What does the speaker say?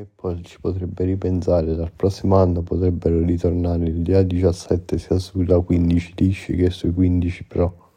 Apple ci potrebbe ripensare, dal prossimo anno potrebbero ritornare gli A17 sia sulla 15 lisci che sui 15 Pro.